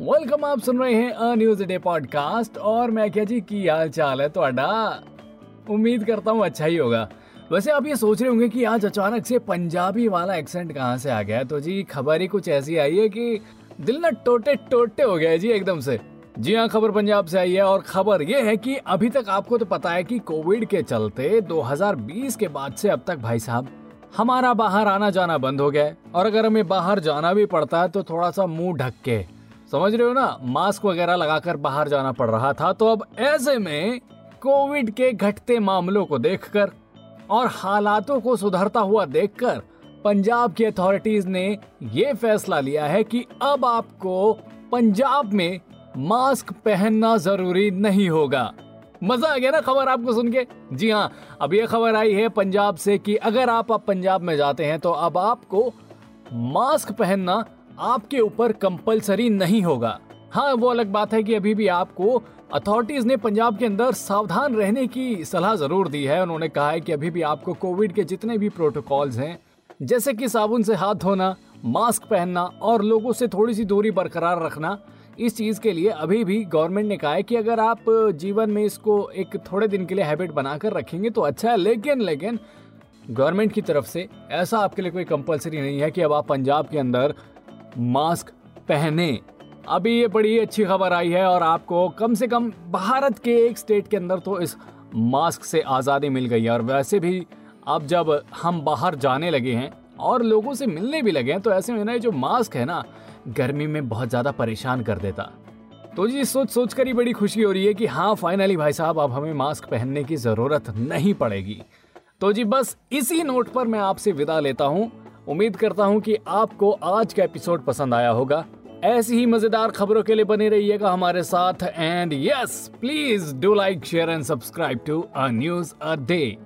Welcome आप सुन रहे हैं अ न्यूज डे पॉडकास्ट और मैं क्या जी की हाल चाल है ਤੁਹਾਡਾ उम्मीद करता हूँ अच्छा ही होगा वैसे आप ये सोच रहे होंगे कि आज अचानक से पंजाबी वाला एक्सेंट कहाँ से आ गया तो जी खबर ही कुछ ऐसी आई है कि दिल ना टोटे टोटे हो गया है जी एकदम से जी हाँ खबर पंजाब से आई है और खबर ये है कि अभी तक आपको तो पता है कि कोविड के चलते 2020 के बाद से अब तक भाई साहब हमारा बाहर आना जाना बंद हो गया है और अगर हमें बाहर जाना भी पड़ता है तो थोड़ा सा मुंह ढक के समझ रहे हो ना? मास्क वगैरह लगाकर बाहर जाना पड़ रहा था तो अब ऐसे में कोविड के घटते मामलों को देखकर और हालातों को सुधरता हुआ देखकर पंजाब की अथॉरिटीज ने ये फैसला लिया है कि अब आपको पंजाब में मास्क पहनना ज़रूरी नहीं होगा। मज़ा आ गया ना खबर आपको सुन के? जी हाँ अब ये खबर आई है पंजाब से कि अगर आप अब पंजाब में जाते हैं तो अब आपको मास्क पहनना आपके ऊपर कंपलसरी नहीं होगा। हाँ वो अलग बात है कि अभी भी आपको अथॉरिटीज ने पंजाब के अंदर सावधान रहने की सलाह ज़रूर दी है। उन्होंने कहा है कि अभी भी आपको कोविड के जितने भी प्रोटोकॉल्स हैं, जैसे कि साबुन से हाथ धोना मास्क पहनना और लोगों से थोड़ी सी दूरी बरकरार रखना, इस चीज़ के लिए अभी भी गवर्नमेंट ने कहा है कि अगर आप जीवन में इसको एक थोड़े दिन के लिए हैबिट बनाकर रखेंगे तो अच्छा है। लेकिन लेकिन गवर्नमेंट की तरफ़ से ऐसा आपके लिए कोई कंपलसरी नहीं है कि अब आप पंजाब के अंदर मास्क पहने। अभी ये बड़ी अच्छी खबर आई है और आपको कम से कम भारत के एक स्टेट के अंदर तो इस मास्क से आज़ादी मिल गई है। और वैसे भी अब जब हम बाहर जाने लगे हैं और लोगों से मिलने भी लगे हैं तो ऐसे में ना ये जो मास्क है ना, गर्मी में बहुत ज़्यादा परेशान कर देता। तो जी, सोच सोच कर ही बड़ी खुशी हो रही है कि हाँ फाइनली भाई साहब, अब हमें मास्क पहनने की ज़रूरत नहीं पड़ेगी। तो जी, बस इसी नोट पर मैं आपसे विदा लेता हूँ। उम्मीद करता हूँ कि आपको आज का एपिसोड पसंद आया होगा। ऐसी ही मज़ेदार खबरों के लिए बने रहिएगा हमारे साथ। And yes please do like share and subscribe to a news a day